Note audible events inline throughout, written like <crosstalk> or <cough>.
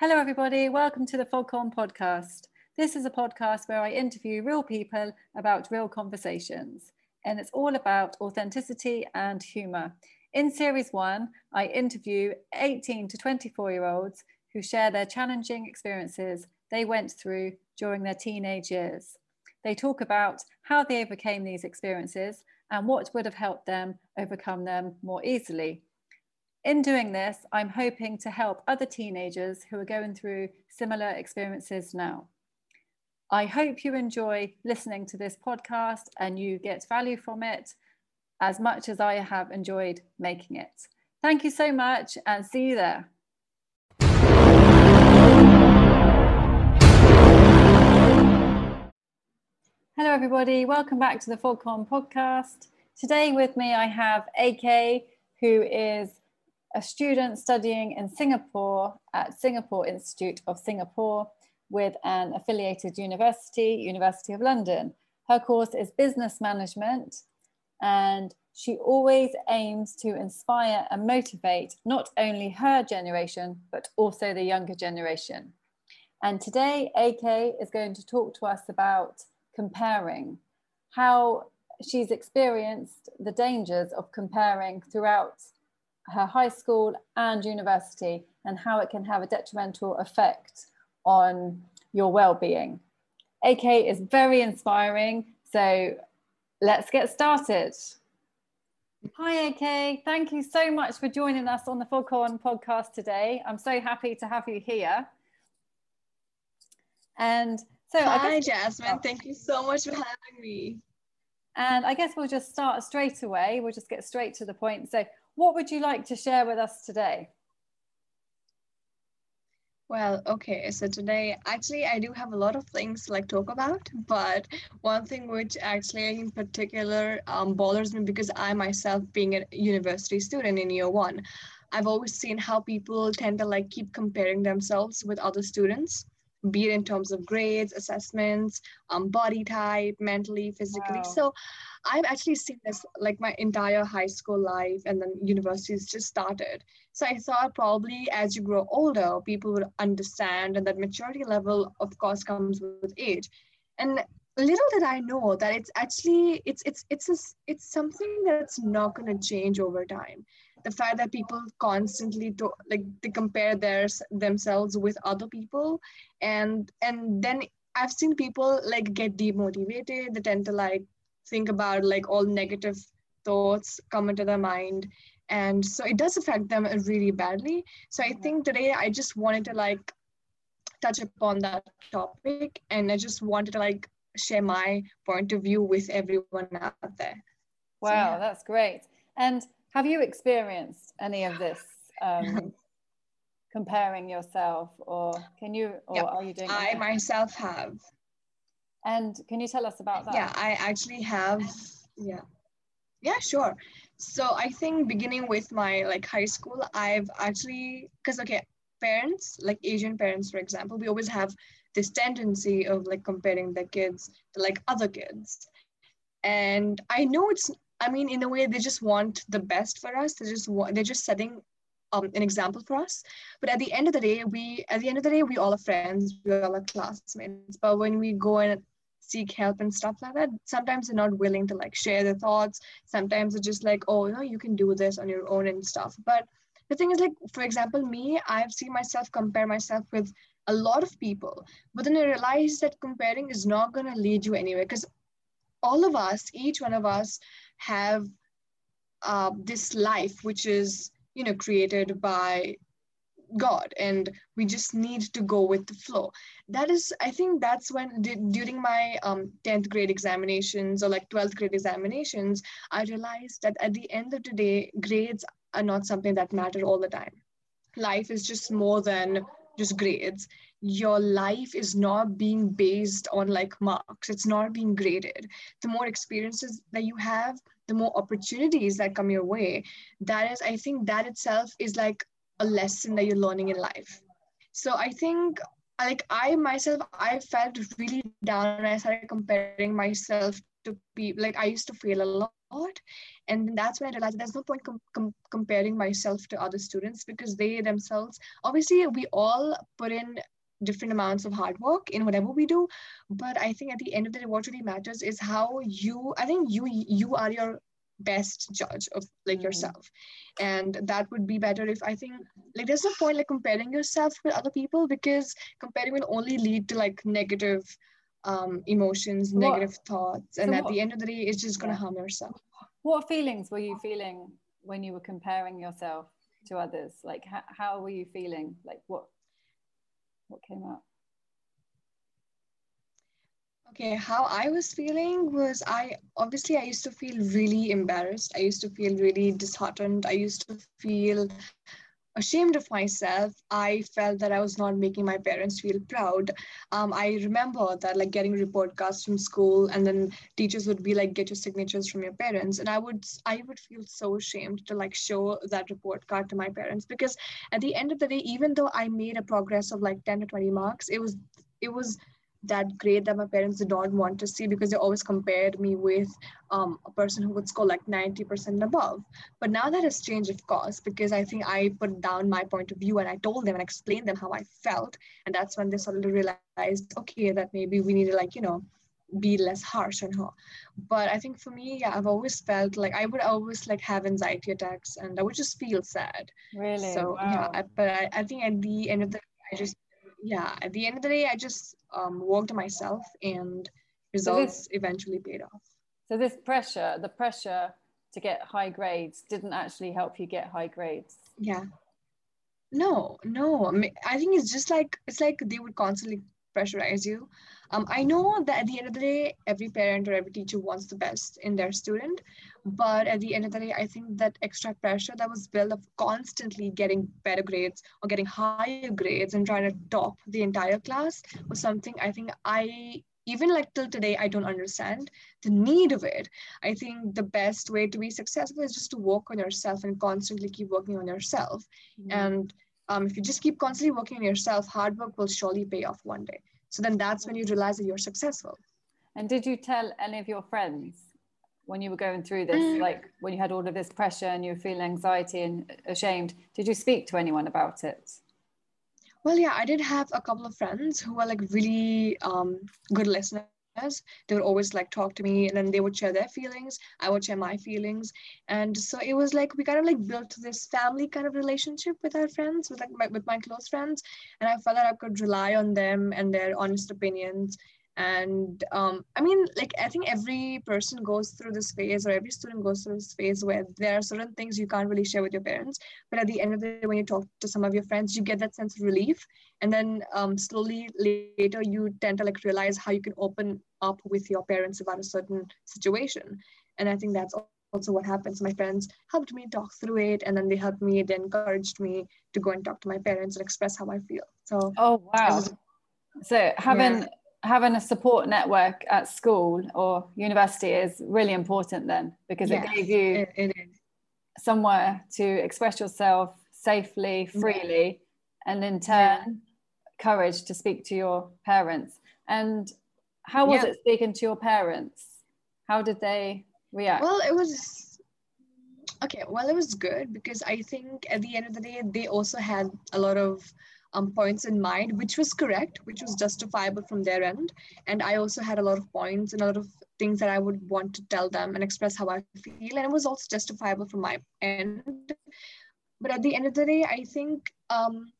Hello, everybody. Welcome to the Foghorn podcast. This is a podcast where I interview real people about real conversations, and it's all about authenticity and humour. In series one, I interview 18 to 24 year olds who share their challenging experiences they went through during their teenage years. They talk about how they overcame these experiences and what would have helped them overcome them more easily. In doing this, I'm hoping to help other teenagers who are going through similar experiences now. I hope you enjoy listening to this podcast and you get value from it as much as I have enjoyed making it. Thank you so much and see you there. Hello, everybody. Welcome back to the Foghorn podcast. Today, with me, I have AK, who is a student studying in Singapore at Singapore Institute of Singapore with an affiliated university, University of London. Her course is business management and she always aims to inspire and motivate not only her generation, but also the younger generation. And today, AK is going to talk to us about comparing, how she's experienced the dangers of comparing throughout her high school and university and how it can have a detrimental effect on your well-being. AK is very inspiring, so let's get started. Hi AK, thank you so much for joining us on the Foghorn podcast today. I'm so happy to have you here. And so Hi guess, Jasmine, thank you so much for having me. And I guess we'll just start straight away. We'll just get straight to the point. So what would you like to share with us today? Well, okay, so today actually I do have a lot of things to like talk about, but one thing which actually in particular um, bothers me because I myself being a university student in year one, I've always seen how people tend to like keep comparing themselves with other students be it in terms of grades, assessments, um, body type, mentally, physically. Wow. So I've actually seen this like my entire high school life and then universities just started. So I thought probably as you grow older, people would understand and that maturity level of course comes with age. And little did I know that it's actually it's it's it's a, it's something that's not going to change over time the fact that people constantly do, like they compare their themselves with other people and and then i've seen people like get demotivated they tend to like think about like all negative thoughts come into their mind and so it does affect them really badly so i think today i just wanted to like touch upon that topic and i just wanted to like share my point of view with everyone out there wow so, yeah. that's great and have you experienced any of this um, <laughs> comparing yourself, or can you, or yeah, are you doing? I myself have. And can you tell us about that? Yeah, I actually have. Yeah, yeah, sure. So I think beginning with my like high school, I've actually because okay, parents like Asian parents, for example, we always have this tendency of like comparing their kids to like other kids and i know it's I mean, in a way, they just want the best for us. They just want, they're just setting um, an example for us. But at the end of the day, we at the end of the day, we all are friends. We all are classmates. But when we go and seek help and stuff like that, sometimes they're not willing to like share their thoughts. Sometimes they're just like, oh, you know, you can do this on your own and stuff. But the thing is, like, for example, me, I've seen myself compare myself with a lot of people, but then I realized that comparing is not going to lead you anywhere because all of us, each one of us, have uh, this life which is you know created by god and we just need to go with the flow. That is i think that's when during my um, 10th grade examinations or like 12th grade examinations i realized that at the end of the day grades are not something that matter all the time. Life is just more than just grades your life is not being based on like marks. It's not being graded. The more experiences that you have the more opportunities that come your way. That is i think that itself is like a lesson that you're learning in life. So i think like i myself i felt really down and i started comparing myself to people like i used to fail a lot. And that's when i realized there's no point com- com- comparing myself to other students because they themselves obviously we all put in different amounts of hard work in whatever we do but i think at the end of the day what really matters is how you i think you you are your best judge of like mm. yourself and that would be better if i think like there's no point like comparing yourself with other people because comparing will only lead to like negative um emotions what? negative thoughts and so at what? the end of the day it's just going to yeah. harm yourself what feelings were you feeling when you were comparing yourself to others like how, how were you feeling like what what came up Okay, how I was feeling was I obviously I used to feel really embarrassed. I used to feel really disheartened. I used to feel ashamed of myself. I felt that I was not making my parents feel proud. Um, I remember that like getting report cards from school and then teachers would be like, get your signatures from your parents. And I would I would feel so ashamed to like show that report card to my parents because at the end of the day, even though I made a progress of like 10 to 20 marks, it was it was that grade that my parents did not want to see because they always compared me with um, a person who would score like 90% above. But now that has changed, of course, because I think I put down my point of view and I told them and explained them how I felt. And that's when they suddenly realized, okay, that maybe we need to like, you know, be less harsh on her. But I think for me, yeah, I've always felt like I would always like have anxiety attacks and I would just feel sad. Really? So wow. yeah, I, but I, I think at the end of the day, I just yeah, at the end of the day, I just um, worked myself and results so this, eventually paid off. So this pressure, the pressure to get high grades didn't actually help you get high grades. Yeah. No, no. I think it's just like, it's like they would constantly pressurize you. Um, I know that at the end of the day, every parent or every teacher wants the best in their student. But at the end of the day, I think that extra pressure that was built of constantly getting better grades or getting higher grades and trying to top the entire class was something I think I even like till today i don't understand the need of it i think the best way to be successful is just to work on yourself and constantly keep working on yourself mm-hmm. and um, if you just keep constantly working on yourself hard work will surely pay off one day so then that's when you realize that you're successful and did you tell any of your friends when you were going through this, mm. like when you had all of this pressure and you were feeling anxiety and ashamed, did you speak to anyone about it? Well, yeah, I did have a couple of friends who were like really um, good listeners. They would always like talk to me and then they would share their feelings. I would share my feelings. And so it was like we kind of like built this family kind of relationship with our friends, with like my, with my close friends. And I felt that I could rely on them and their honest opinions and um, i mean like i think every person goes through this phase or every student goes through this phase where there are certain things you can't really share with your parents. But at the end of the day when you talk to some of your friends you get that sense of relief. And then um, slowly later you tend to like realize how you can open up with your parents about a certain situation. And i think that's also what happens. My friends helped me talk through it and then they helped me they encouraged me to go and talk to my parents and express how i feel. So oh wow. So having yeah having a support network at school or university is really important then because yes, it gave you it, it somewhere to express yourself safely freely yeah. and in turn yeah. courage to speak to your parents and how was yeah. it speaking to your parents how did they react well it was okay well it was good because i think at the end of the day they also had a lot of um, points in mind, which was correct, which was justifiable from their end. And I also had a lot of points and a lot of things that I would want to tell them and express how I feel. And it was also justifiable from my end. But at the end of the day, I think um,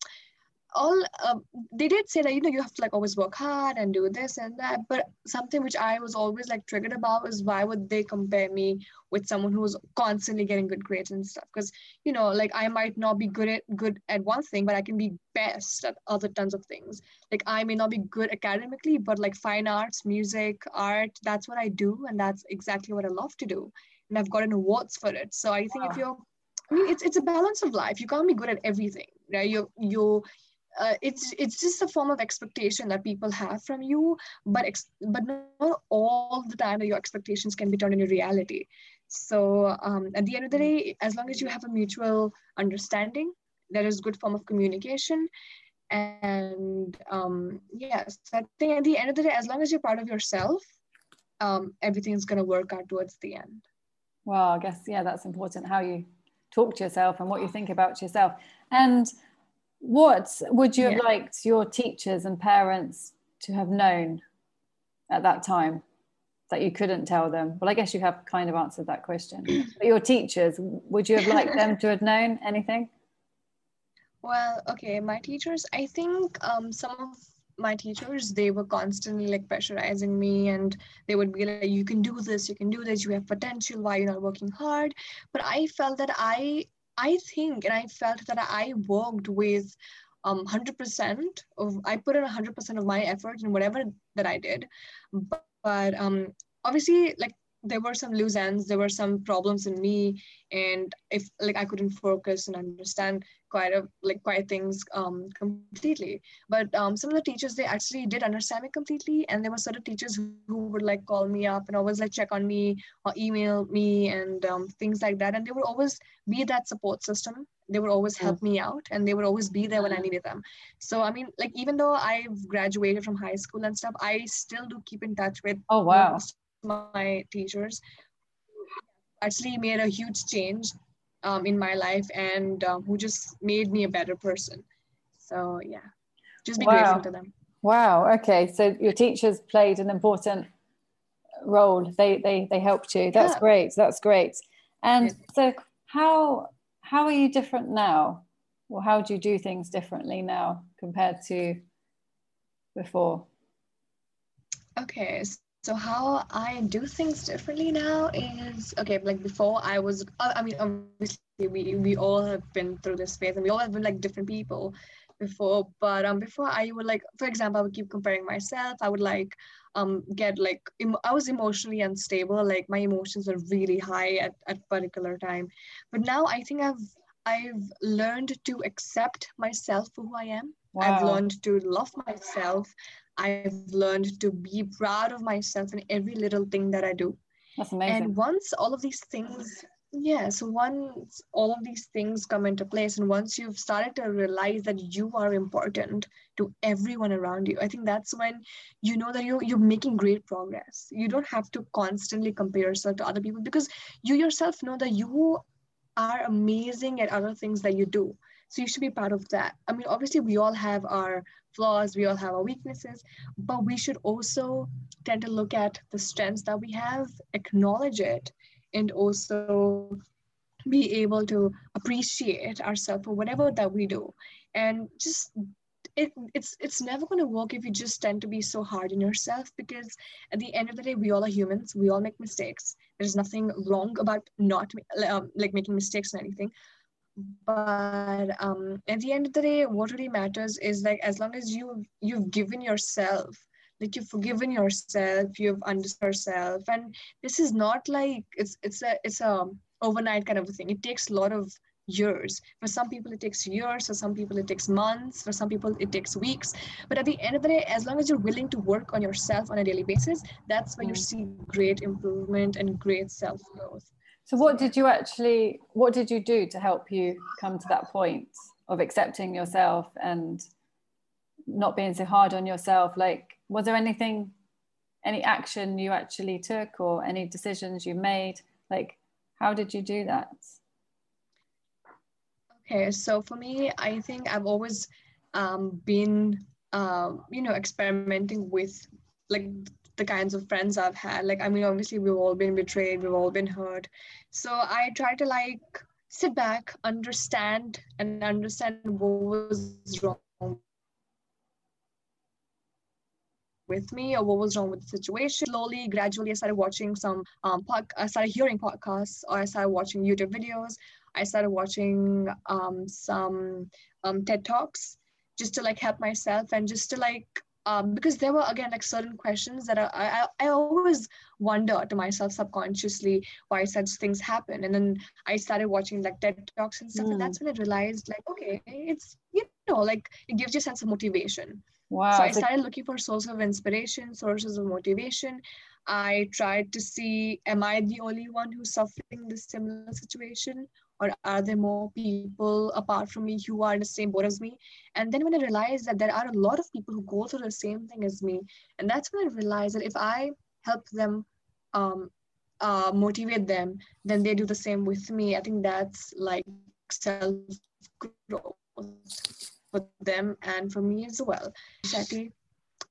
all um, they did say that you know you have to like always work hard and do this and that but something which i was always like triggered about is why would they compare me with someone who's constantly getting good grades and stuff because you know like i might not be good at good at one thing but i can be best at other tons of things like i may not be good academically but like fine arts music art that's what i do and that's exactly what i love to do and i've gotten awards for it so i think wow. if you're I mean, it's it's a balance of life. You can't be good at everything, right? You you uh, it's it's just a form of expectation that people have from you but ex- but not all the time your expectations can be turned into reality. So um, at the end of the day as long as you have a mutual understanding there is good form of communication. And um, yes i think at the end of the day as long as you're part of yourself um, everything's going to work out towards the end. Well i guess yeah that's important how you talk to yourself and what you think about yourself. And what would you have liked your teachers and parents to have known at that time that you couldn't tell them? Well i guess you have kind of answered that question. <clears throat> But your teachers would you have liked them to have known anything? <laughs> Well okay my teachers i think um, some of my teachers they were constantly like pressurizing me and they would be like you can do this you can do this you have potential why you're not working hard? But i felt that i i think and i felt that i worked with um 100% of i put in 100% of my effort in whatever that i did. But, but um obviously like there were some loose ends there were some problems in me and if like i couldn't focus and understand quite a like quite things um completely. But um some of the teachers they actually did understand me completely and there were certain teachers who, who would like call me up and always like check on me or email me and um, things like that. And they would always be that support system. They would always help mm. me out and they would always be there when i mm. needed them. So i mean like even though i've graduated from high school and stuff i still do keep in touch with oh wow. my teachers. Actually made a huge change um, in my life and um, who just made me a better person. So yeah, just be wow. grateful to them. Wow. Okay. So your teachers played an important role. They they they helped you. That's yeah. great. That's great. And so how how are you different now? Or how do you do things differently now compared to before? Okay, so how I do things differently now is okay. Like before, I was. Uh, I mean, obviously, we we all have been through this phase, and we all have been like different people before. But um, before I would like, for example, I would keep comparing myself. I would like um get like em- I was emotionally unstable. Like my emotions are really high at at particular time. But now I think I've I've learned to accept myself for who I am. Wow. I've learned to love myself. I've learned to be proud of myself in every little thing that I do. That's amazing. And once all of these things, yeah, so once all of these things come into place, and once you've started to realize that you are important to everyone around you, I think that's when you know that you're, you're making great progress. You don't have to constantly compare yourself to other people because you yourself know that you are amazing at other things that you do. So you should be proud of that. I mean, obviously, we all have our flaws, we all have our weaknesses, but we should also tend to look at the strengths that we have, acknowledge it, and also be able to appreciate ourselves for whatever that we do. And just it, it's it's never going to work if you just tend to be so hard on yourself because at the end of the day we all are humans we all make mistakes there's nothing wrong about not um, like making mistakes or anything but um, at the end of the day what really matters is like as long as you you've given yourself like you've forgiven yourself you've understood yourself and this is not like it's it's a it's a overnight kind of a thing. It takes a lot of years. For some people it takes years. For some people it takes months. For some people it takes weeks. But at the end of the day as long as you're willing to work on yourself on a daily basis that's when you mm. see great improvement and great self growth so what did you actually what did you do to help you come to that point of accepting yourself and not being so hard on yourself? Like was there anything any action you actually took or any decisions you made? Like how did you do that? Okay, so for me, I think I've always um, been, um, you know, experimenting with like the kinds of friends I've had. Like, I mean, obviously, we've all been betrayed, we've all been hurt. So I try to like sit back, understand, and understand what was wrong with me or what was wrong with the situation. Slowly, gradually, I started watching some um, pod- I started hearing podcasts or I started watching YouTube videos. I started watching um, some um, TED Talks just to like help myself and just to like um, because there were again like certain questions that I, I, I always wonder to myself subconsciously why such things happen and then i started watching like ted talks and stuff mm. and that's hmm. when i realized like okay it's you know like it gives you a sense of motivation wow so i started like- looking for sources of inspiration sources of motivation i tried to see am i the only one who's suffering this similar situation or are there more people apart from me who are in the same boat as me and then when i realized that there are a lot of people who go through the same thing as me and that's when i realized that if i help them um, uh, motivate them, then they do the same with me. I think that's like self growth for them and for me as well. Shetty,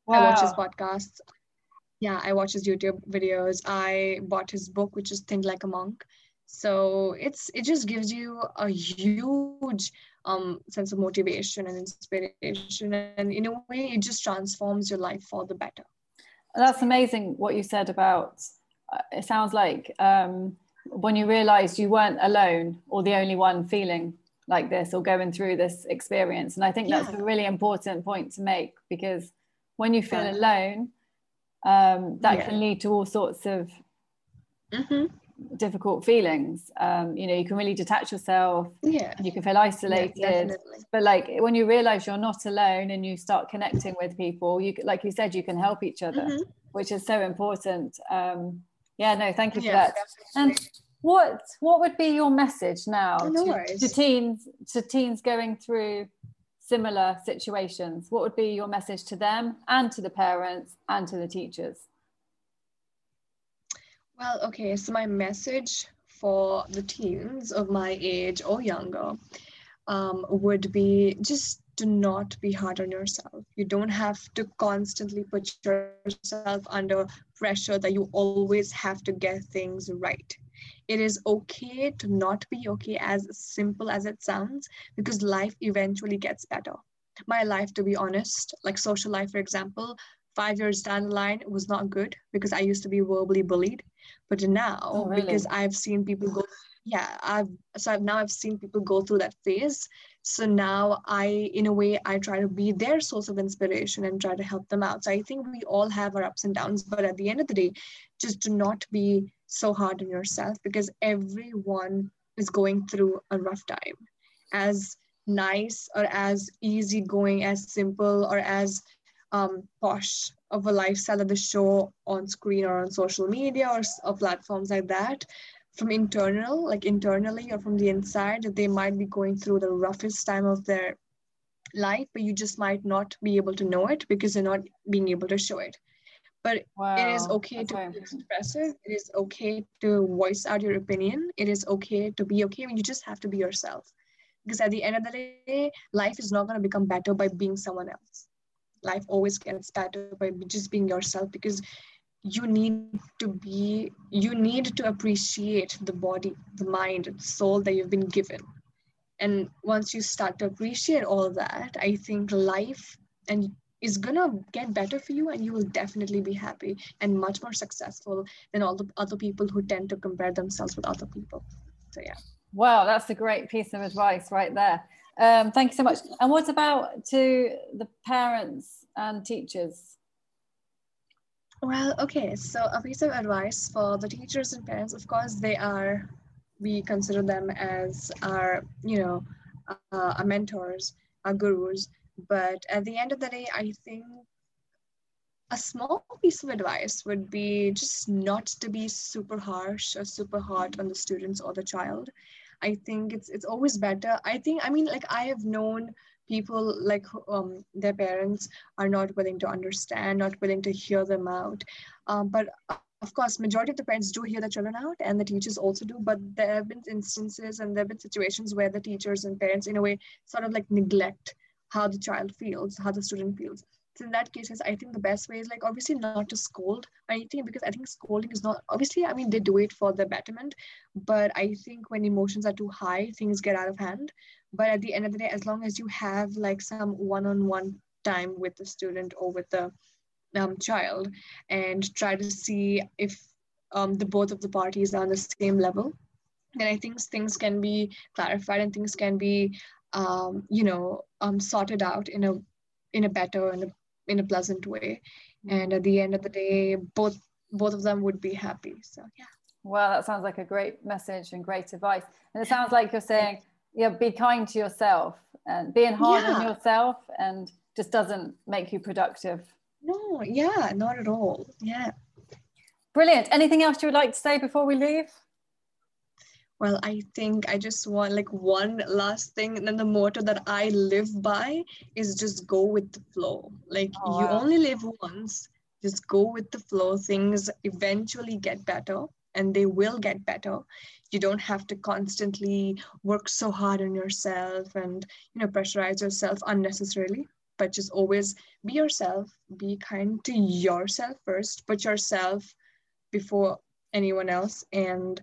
wow. I watch his podcasts. Yeah, I watch his YouTube videos. I bought his book, which is Think Like a Monk. So it's it just gives you a huge um, sense of motivation and inspiration, and in a way, it just transforms your life for the better. That's amazing what you said about. Uh, it sounds like um, when you realized you weren't alone or the only one feeling like this or going through this experience. And I think that's yeah. a really important point to make because when you feel yeah. alone, um, that yeah. can lead to all sorts of mm-hmm. Difficult feelings. Um, you know, you can really detach yourself. Yeah. You can feel isolated. but like when you realize you're not alone and you start connecting with people, you like you said, you can help each other, mm-hmm. which is so important. Um, yeah, no, thank you for that. Definitely. And what what would be your message now no to, to, teens to teens going through similar situations what would be your message to them and to the parents and to the teachers well okay so my message for the teens of my age or younger um, would be just do not be hard on yourself. You don't have to constantly put yourself under pressure that you always have to get things right. It is okay to not be okay as simple as it sounds because life eventually gets better. My life to be honest like social life for example five years down the line was not good because i used to be verbally bullied but now oh, really? because i've seen people go yeah i've so I've, now i've seen people go through that phase. So now i in a way i try to be their source of inspiration and try to help them out. So i think we all have our ups and downs but at the end of the day just do not be so hard on yourself because everyone is going through a rough time. As nice or as easygoing as simple or as um, posh of a lifestyle that they show on screen or on social media or, or platforms like that from internal like internally or from the inside that they might be going through the roughest time of their life but you just might not be able to know it because they're not being able to show it. But wow. it is okay That's to be expressive. It is okay to voice out your opinion. It is okay to be okay you just have to be yourself. Because at the end of the day life is not going to become better by being someone else life always gets better by just being yourself because you need to be you need to appreciate the body the mind the soul that you've been given. And once you start to appreciate all that i think life and is gonna get better for you and you will definitely be happy and much more successful than all the other people who tend to compare themselves with other people. So yeah. Wow that's a great piece of advice right there um, thank you so much. And what about to the parents and teachers? Well okay so a piece of advice for the teachers and parents of course they are we consider them as our you know uh, our mentors our gurus. But at the end of the day, I think a small piece of advice would be just not to be super harsh or super hard on the students or the child. I think it's it's always better. I think I mean like I have known people like um, their parents are not willing to understand, not willing to hear them out. Um, but of course, majority of the parents do hear the children out, and the teachers also do. But there have been instances and there have been situations where the teachers and parents, in a way, sort of like neglect how the child feels, how the student feels. So in that case, I think the best way is like obviously not to scold or anything because I think scolding is not obviously. I mean, they do it for the betterment, but I think when emotions are too high, things get out of hand. But at the end of the day, as long as you have like some one-on-one time with the student or with the um, child and try to see if um, the both of the parties are on the same level then i think things can be clarified and things can be um, you know um, sorted out in a in a better and in a pleasant way. Mm. And at the end of the day both both of them would be happy so. Yeah. Well that sounds like a great message and great advice. And it sounds like you're saying yeah be kind to yourself and being hard yeah. on yourself and just doesn't make you productive. No yeah not at all. Yeah. Brilliant. Anything else you would like to say before we leave well, I think I just want like one last thing. And then the motto that I live by is just go with the flow. Like oh, you wow. only live once, just go with the flow. Things eventually get better. and they will get better you don't have to constantly work so hard on yourself and you know pressurize yourself unnecessarily but just always be yourself be kind to yourself first put yourself before anyone else and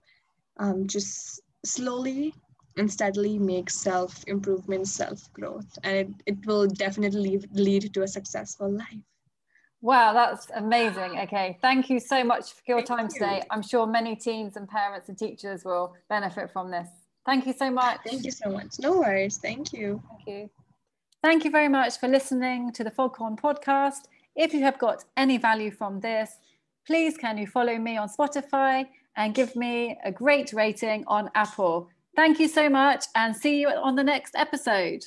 um, just slowly and steadily make self improvement self growth and it, it will definitely lead to a successful life Wow, that's amazing. Okay, thank you so much for your time today. I'm sure many teens and parents and teachers will benefit from this. Thank you so much. Thank you so much. No worries. Thank you. Thank you. Thank you very much for listening to the Foghorn podcast. If you have got any value from this, please can you follow me on Spotify and give me a great rating on Apple. Thank you so much and see you on the next episode.